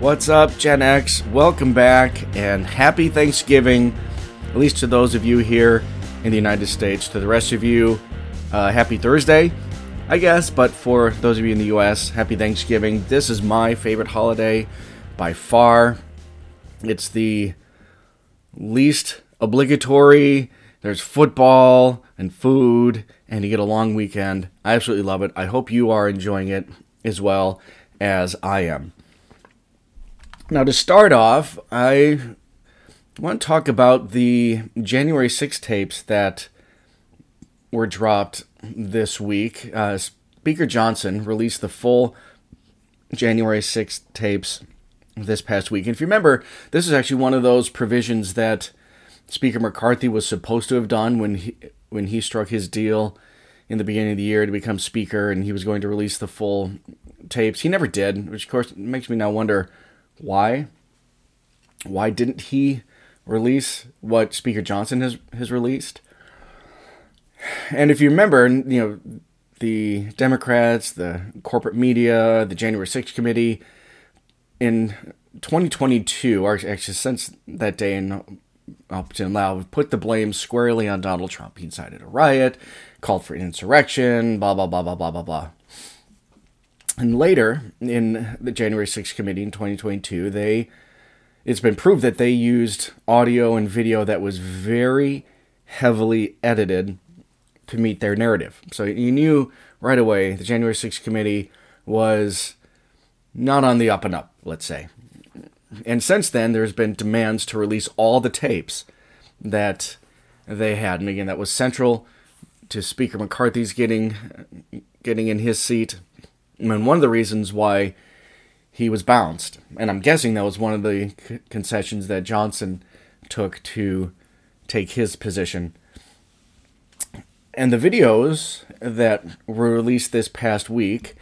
What's up, Gen X? Welcome back and happy Thanksgiving, at least to those of you here in the United States. To the rest of you, uh, happy Thursday, I guess, but for those of you in the US, happy Thanksgiving. This is my favorite holiday by far. It's the least obligatory. There's football and food, and you get a long weekend. I absolutely love it. I hope you are enjoying it as well as I am. Now, to start off, I want to talk about the January 6 tapes that were dropped this week. Uh, Speaker Johnson released the full January 6 tapes this past week. And if you remember, this is actually one of those provisions that Speaker McCarthy was supposed to have done when he when he struck his deal in the beginning of the year to become speaker and he was going to release the full tapes. He never did, which of course makes me now wonder why. Why didn't he release what Speaker Johnson has has released? And if you remember, you know, the Democrats, the corporate media, the January 6th committee in 2022, or actually since that day in up to now, put the blame squarely on Donald Trump. He incited a riot, called for an insurrection, blah, blah, blah, blah, blah, blah, blah. And later, in the January 6th committee in 2022, they it's been proved that they used audio and video that was very heavily edited to meet their narrative. So you knew right away the January 6th committee was not on the up and up, let's say. And since then, there's been demands to release all the tapes that they had. And again, that was central to Speaker McCarthy's getting getting in his seat. And one of the reasons why he was bounced, and I'm guessing that was one of the concessions that Johnson took to take his position. And the videos that were released this past week,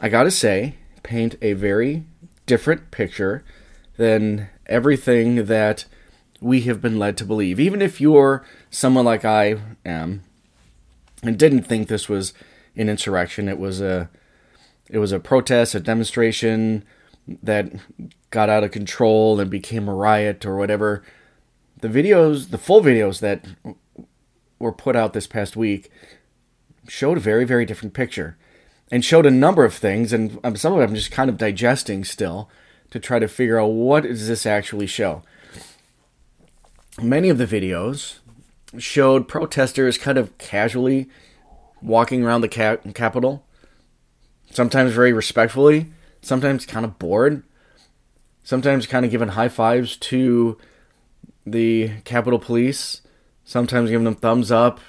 I gotta say, paint a very different picture than everything that we have been led to believe. Even if you're someone like I am and didn't think this was an insurrection, it was a it was a protest, a demonstration that got out of control and became a riot or whatever. The videos, the full videos that were put out this past week showed a very very different picture and showed a number of things, and um, some of them I'm just kind of digesting still to try to figure out what does this actually show. Many of the videos showed protesters kind of casually walking around the cap- Capitol, sometimes very respectfully, sometimes kind of bored, sometimes kind of giving high fives to the Capitol Police, sometimes giving them thumbs up,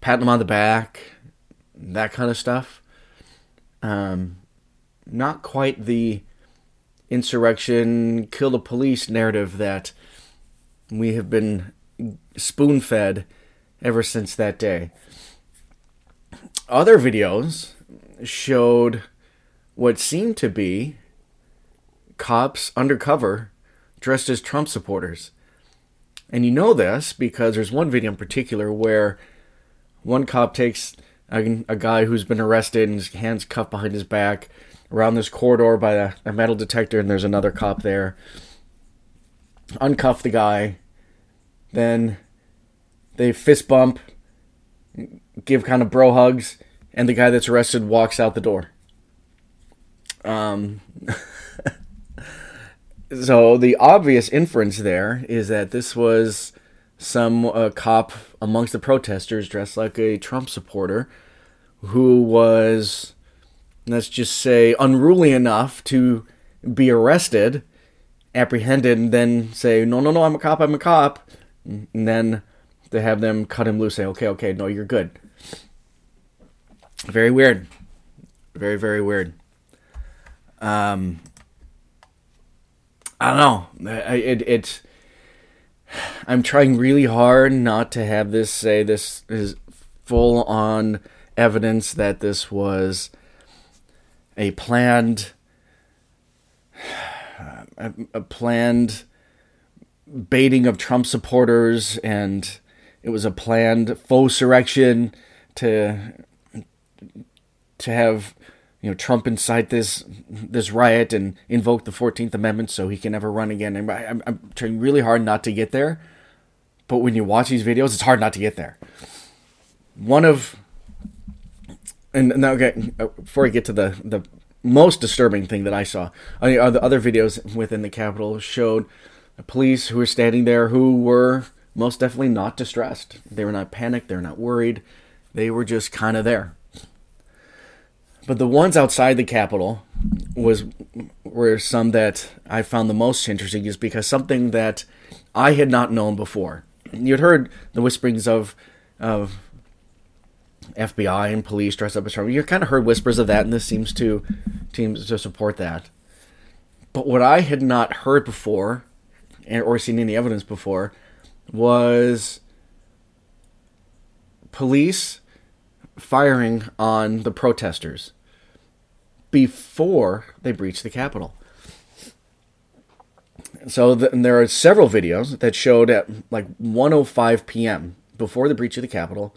patting them on the back, that kind of stuff. Um, not quite the insurrection, kill the police narrative that we have been spoon fed ever since that day. Other videos showed what seemed to be cops undercover dressed as Trump supporters. And you know this because there's one video in particular where one cop takes a, a guy who's been arrested and his hands cuffed behind his back around this corridor by a, a metal detector, and there's another cop there. Uncuff the guy, then they fist bump, give kind of bro hugs, and the guy that's arrested walks out the door. Um, so the obvious inference there is that this was some uh, cop amongst the protesters dressed like a Trump supporter who was, let's just say, unruly enough to be arrested, apprehended, and then say, no, no, no, I'm a cop, I'm a cop. And then to have them cut him loose, say, okay, okay, no, you're good. Very weird. Very, very weird. Um, I don't know. I, It, it's. I'm trying really hard not to have this say this is full on evidence that this was a planned a, a planned baiting of Trump supporters and it was a planned faux surrection to to have you know, Trump incite this this riot and invoke the Fourteenth Amendment so he can never run again. And I, I'm, I'm trying really hard not to get there, but when you watch these videos, it's hard not to get there. One of and now okay, uh, before I get to the the most disturbing thing that I saw, I mean, the other videos within the Capitol showed police who were standing there who were most definitely not distressed. They were not panicked. They were not worried. They were just kind of there. But the ones outside the Capitol was were some that I found the most interesting, is because something that I had not known before. You'd heard the whisperings of of FBI and police dressed up as Trump. You kind of heard whispers of that, and this seems to seems to support that. But what I had not heard before, or seen any evidence before, was police firing on the protesters before they breached the Capitol. So the, there are several videos that showed at like 1:05 p.m. before the breach of the Capitol,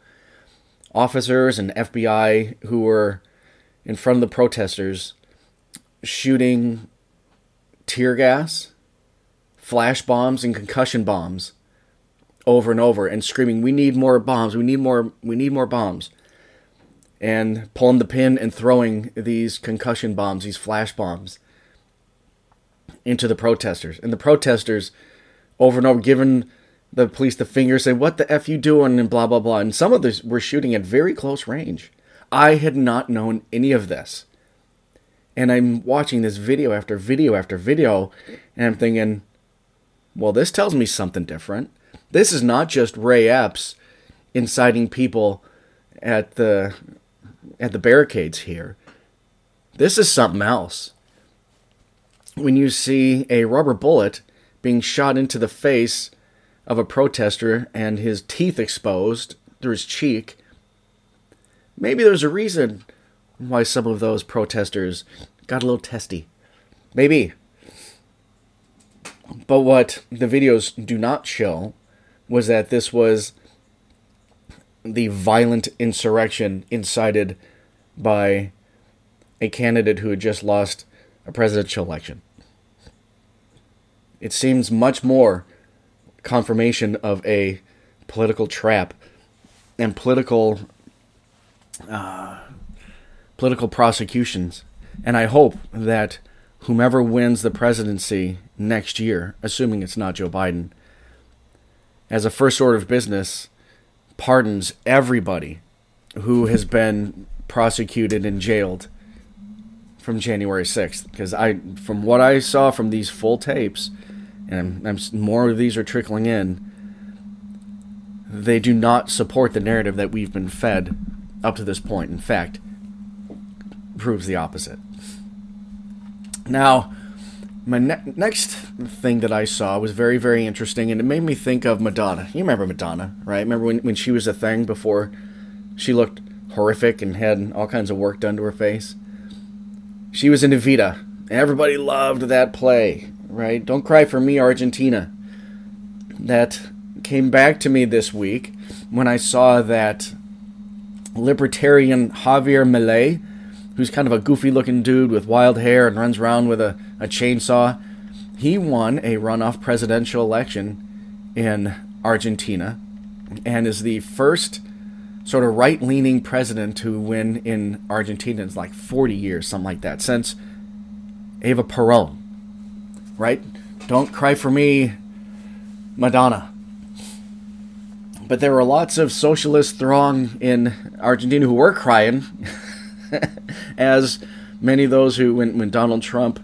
officers and FBI who were in front of the protesters shooting tear gas, flash bombs, and concussion bombs over and over and screaming, "We need more bombs! We need more! We need more bombs!" And pulling the pin and throwing these concussion bombs, these flash bombs, into the protesters. And the protesters, over and over, giving the police the finger, saying, "What the f you doing?" and blah blah blah. And some of this were shooting at very close range. I had not known any of this. And I'm watching this video after video after video, and I'm thinking, well, this tells me something different. This is not just Ray Epps inciting people at the at the barricades here. This is something else. When you see a rubber bullet being shot into the face of a protester and his teeth exposed through his cheek, maybe there's a reason why some of those protesters got a little testy. Maybe. But what the videos do not show was that this was the violent insurrection incited by a candidate who had just lost a presidential election. It seems much more confirmation of a political trap and political uh, political prosecutions. And I hope that whomever wins the presidency next year, assuming it's not Joe Biden, as a first order of business, pardons everybody who has been prosecuted and jailed from January 6th. Because I, from what I saw from these full tapes, and I'm, I'm, more of these are trickling in, they do not support the narrative that we've been fed up to this point. In fact, proves the opposite. Now, my ne- next thing that I saw was very, very interesting, and it made me think of Madonna. You remember Madonna, right? Remember when, when she was a thing before she looked horrific and had all kinds of work done to her face? She was in Evita. Everybody loved that play, right? Don't Cry for Me, Argentina. That came back to me this week when I saw that libertarian Javier Milei who's kind of a goofy looking dude with wild hair and runs around with a, a chainsaw. He won a runoff presidential election in Argentina and is the first sort of right leaning president to win in Argentina in like 40 years, something like that, since Eva Peron. Right? Don't cry for me, Madonna. But there were lots of socialist throng in Argentina who were crying as many of those who, when, when Donald Trump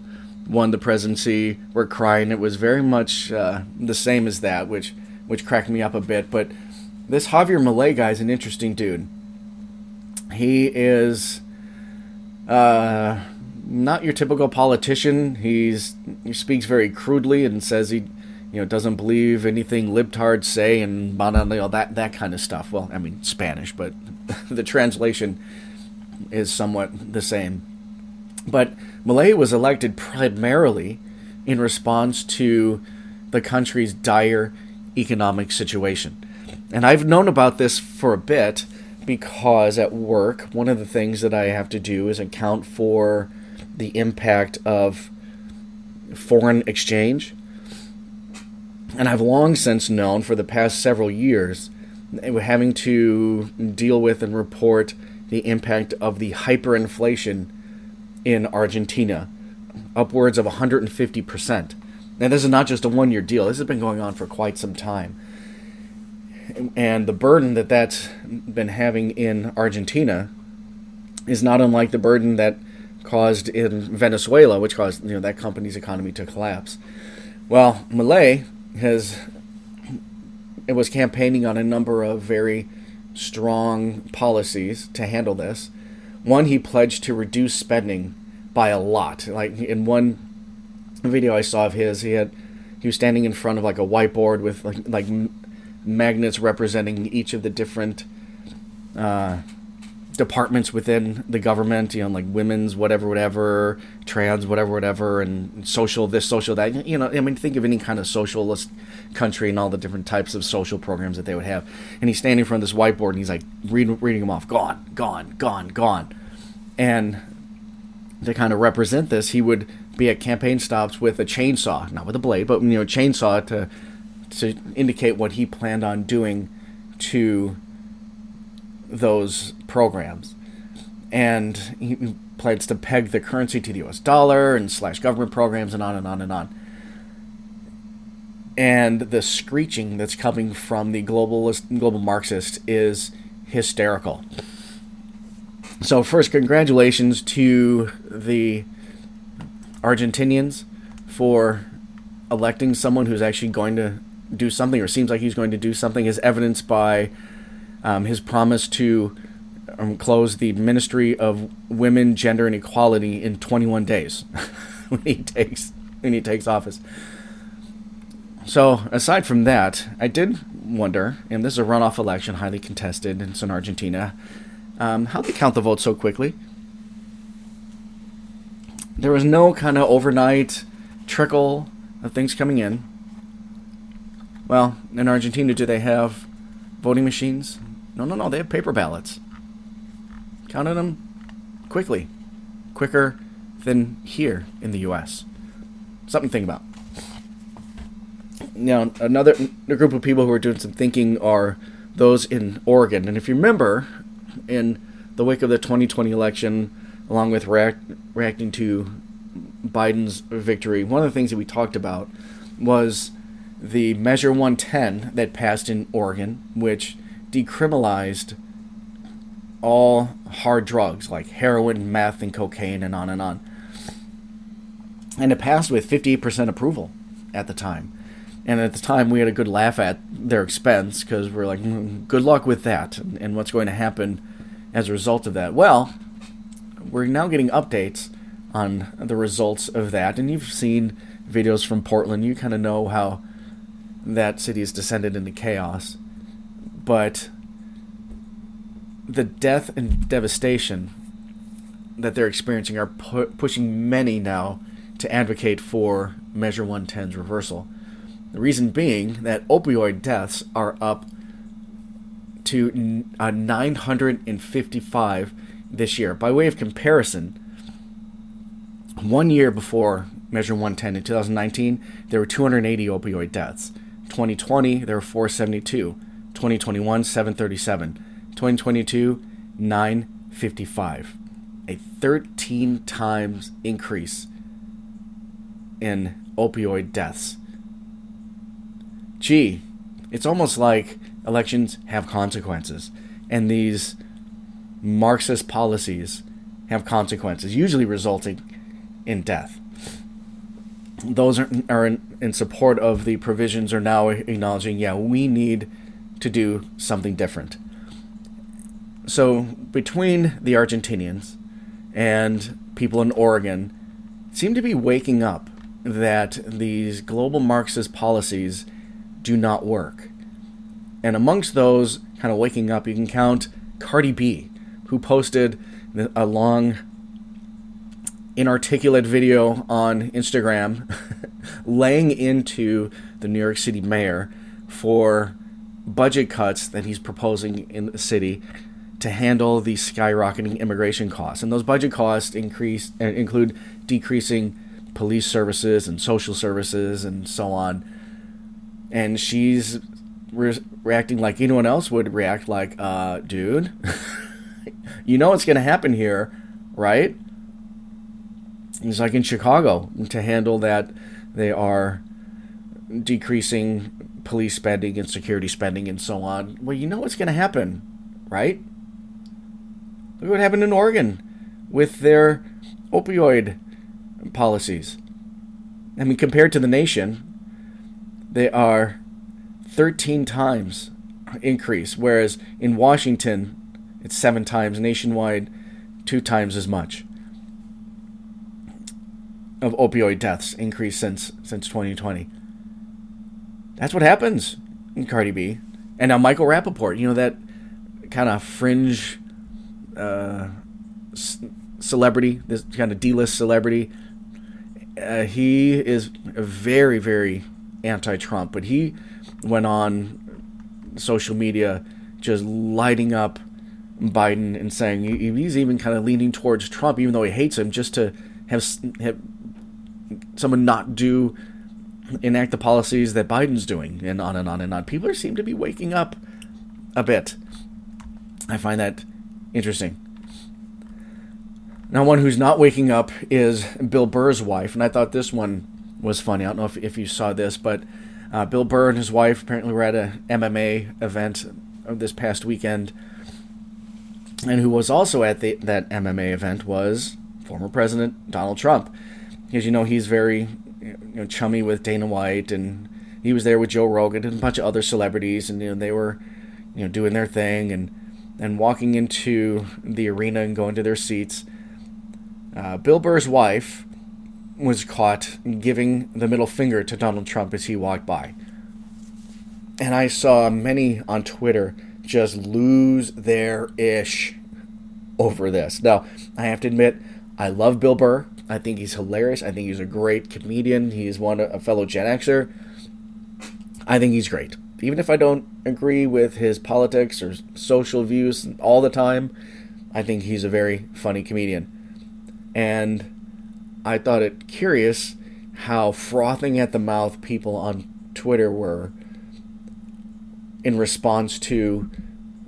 won the presidency, were crying. It was very much uh, the same as that, which which cracked me up a bit. But this Javier Milei guy is an interesting dude. He is uh, not your typical politician. He's he speaks very crudely and says he you know doesn't believe anything libtards say and blah, that that kind of stuff. Well, I mean Spanish, but the translation is somewhat the same. But Milei was elected primarily in response to the country's dire economic situation. And I've known about this for a bit because at work, one of the things that I have to do is account for the impact of foreign exchange. And I've long since known for the past several years having to deal with and report the impact of the hyperinflation in Argentina, upwards of 150%. Now, this is not just a one year deal, this has been going on for quite some time. And the burden that that's been having in Argentina is not unlike the burden that caused in Venezuela, which caused you know that company's economy to collapse. Well, Milei has it was campaigning on a number of very strong policies to handle this. One, he pledged to reduce spending by a lot. Like in one video I saw of his, he had he was standing in front of like a whiteboard with like like magnets representing each of the different uh, departments within the government, you know, like women's whatever, whatever, trans whatever, whatever, and social this, social that. You know, I mean, think of any kind of socialist country and all the different types of social programs that they would have. And he's standing in front of this whiteboard and he's like reading, reading them off, gone, gone, gone, gone. And to kind of represent this, he would be at campaign stops with a chainsaw, not with a blade, but you know, chainsaw to to indicate what he planned on doing to those programs. And he plans to peg the currency to the US dollar and slash government programs and on and on and on. And the screeching that's coming from the globalist, global Marxist is hysterical. So, first, congratulations to the Argentinians for electing someone who's actually going to do something or seems like he's going to do something, as evidenced by um, his promise to um, close the Ministry of Women, Gender, and Equality in 21 days when he takes when he takes office. So, aside from that, I did wonder, and this is a runoff election, highly contested, it's in Argentina, um, how they count the votes so quickly. There was no kind of overnight trickle of things coming in. Well, in Argentina, do they have voting machines? No, no, no. They have paper ballots. Counted them quickly, quicker than here in the U.S. Something to think about. Now, another group of people who are doing some thinking are those in Oregon. And if you remember, in the wake of the 2020 election, along with react, reacting to Biden's victory, one of the things that we talked about was the Measure 110 that passed in Oregon, which decriminalized all hard drugs like heroin, meth, and cocaine, and on and on. And it passed with 58% approval at the time. And at the time, we had a good laugh at their expense because we're like, mm, good luck with that and, and what's going to happen as a result of that. Well, we're now getting updates on the results of that. And you've seen videos from Portland. You kind of know how that city has descended into chaos. But the death and devastation that they're experiencing are pu- pushing many now to advocate for Measure 110's reversal. The reason being that opioid deaths are up to uh, 955 this year. By way of comparison, one year before Measure 110 in 2019, there were 280 opioid deaths. 2020, there were 472. 2021, 737. 2022, 955. A 13 times increase in opioid deaths. Gee, it's almost like elections have consequences. And these Marxist policies have consequences, usually resulting in death those are, are in, in, support of the provisions are now acknowledging, yeah, we need to do something different. So between the Argentinians and people in Oregon seem to be waking up that these global Marxist policies do not work. And amongst those kind of waking up, you can count Cardi B, who posted a long inarticulate video on Instagram laying into the New York City mayor for budget cuts that he's proposing in the city to handle the skyrocketing immigration costs. And those budget costs increase uh, include decreasing police services and social services and so on. And she's re- reacting like anyone else would react like, uh, dude, you know what's going to happen here, right? It's like in Chicago to handle that they are decreasing police spending and security spending and so on. Well, you know what's going to happen, right? Look what happened in Oregon with their opioid policies. I mean, compared to the nation, they are 13 times increase, whereas in Washington, it's seven times, nationwide, two times as much of opioid deaths increase since since 2020. That's what happens in Cardi B. And now Michael Rapaport, you know, that kind of fringe uh, celebrity, this kind of D-list celebrity. Uh, he is a very, very anti-Trump, but he went on social media just lighting up Biden and saying he's even kind of leaning towards Trump, even though he hates him, just to have, have someone not do enact the policies that Biden's doing, and on and on and on. People seem to be waking up a bit. I find that interesting. Now, one who's not waking up is Bill Burr's wife, and I thought this one was funny. I don't know if, if you saw this, but uh, Bill Burr and his wife apparently were at a MMA event this past weekend, and who was also at the, that MMA event was former President Donald Trump, because you know he's very you know chummy with Dana White, and he was there with Joe Rogan and a bunch of other celebrities, and you know they were you know doing their thing and and walking into the arena and going to their seats. Uh, Bill Burr's wife was caught giving the middle finger to Donald Trump as he walked by. And I saw many on Twitter just lose their ish over this. Now, I have to admit, I love Bill Burr. I think he's hilarious. I think he's a great comedian. He's one a fellow Gen Xer. I think he's great. Even if I don't agree with his politics or social views all the time, I think he's a very funny comedian. And I thought it curious how frothing at the mouth people on Twitter were in response to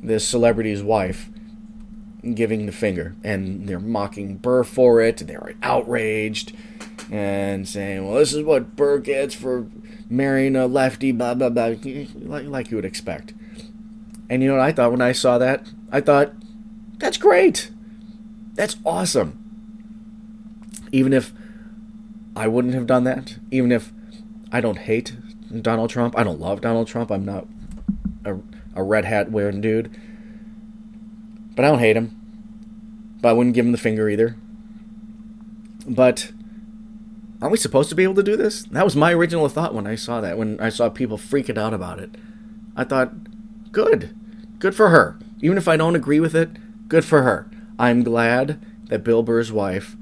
this celebrity's wife giving the finger. And they're mocking Burr for it. and They're outraged and saying, well, this is what Burr gets for marrying a lefty, blah, blah, blah, like, like you would expect. And you know what I thought when I saw that? I thought, that's great. That's awesome even if I wouldn't have done that, even if I don't hate Donald Trump, I don't love Donald Trump, I'm not a, a red hat wearing dude, but I don't hate him. But I wouldn't give him the finger either. But aren't we supposed to be able to do this? That was my original thought when I saw that, when I saw people freaking out about it. I thought, good. Good for her. Even if I don't agree with it, good for her. I'm glad that Bill Burr's wife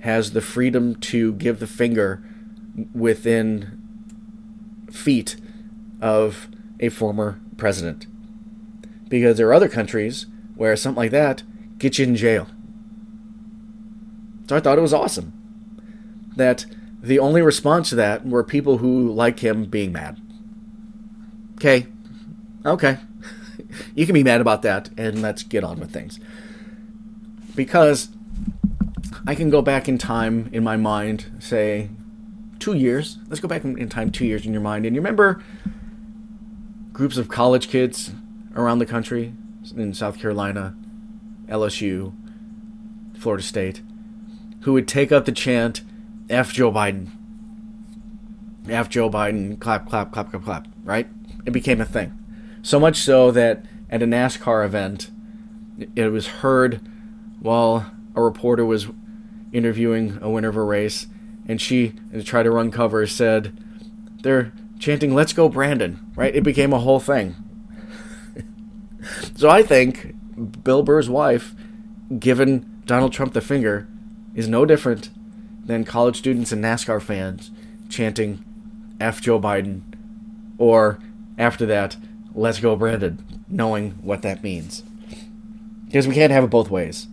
has the freedom to give the finger within feet of a former president. Because there are other countries where something like that gets you in jail. So I thought it was awesome that the only response to that were people who like him being mad. Okay. Okay. you can be mad about that, and let's get on with things. Because I can go back in time in my mind, say two years. Let's go back in time two years in your mind. And you remember groups of college kids around the country in South Carolina, LSU, Florida State, who would take up the chant, F Joe Biden. F Joe Biden, clap, clap, clap, clap, clap, right? It became a thing. So much so that at a NASCAR event, it was heard while a reporter was interviewing a winner of a race, and she, to try to run cover, said, They're chanting, Let's go, Brandon, right? It became a whole thing. so I think Bill Burr's wife, given Donald Trump the finger, is no different than college students and NASCAR fans chanting, F Joe Biden, or after that, Let's go, Brandon, knowing what that means. Because we can't have it both ways.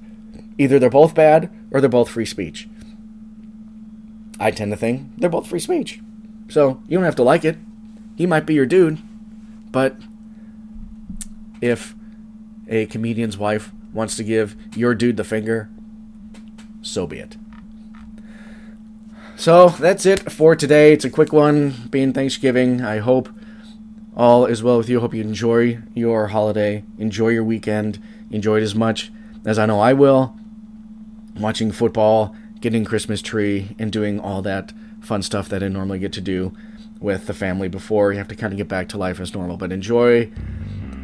Either they're both bad or they're both free speech. I tend to think they're both free speech. So you don't have to like it. He might be your dude, but if a comedian's wife wants to give your dude the finger, so be it. So that's it for today. It's a quick one, being Thanksgiving. I hope all is well with you. Hope you enjoy your holiday, enjoy your weekend, enjoy it as much as I know I will. Watching football, getting Christmas tree, and doing all that fun stuff that I normally get to do with the family before you have to kind of get back to life as normal. But enjoy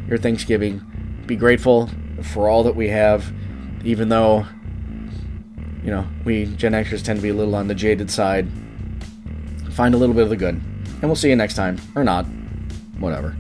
your Thanksgiving. Be grateful for all that we have, even though, you know, we Gen Xers tend to be a little on the jaded side. Find a little bit of the good. And we'll see you next time. Or not. Whatever.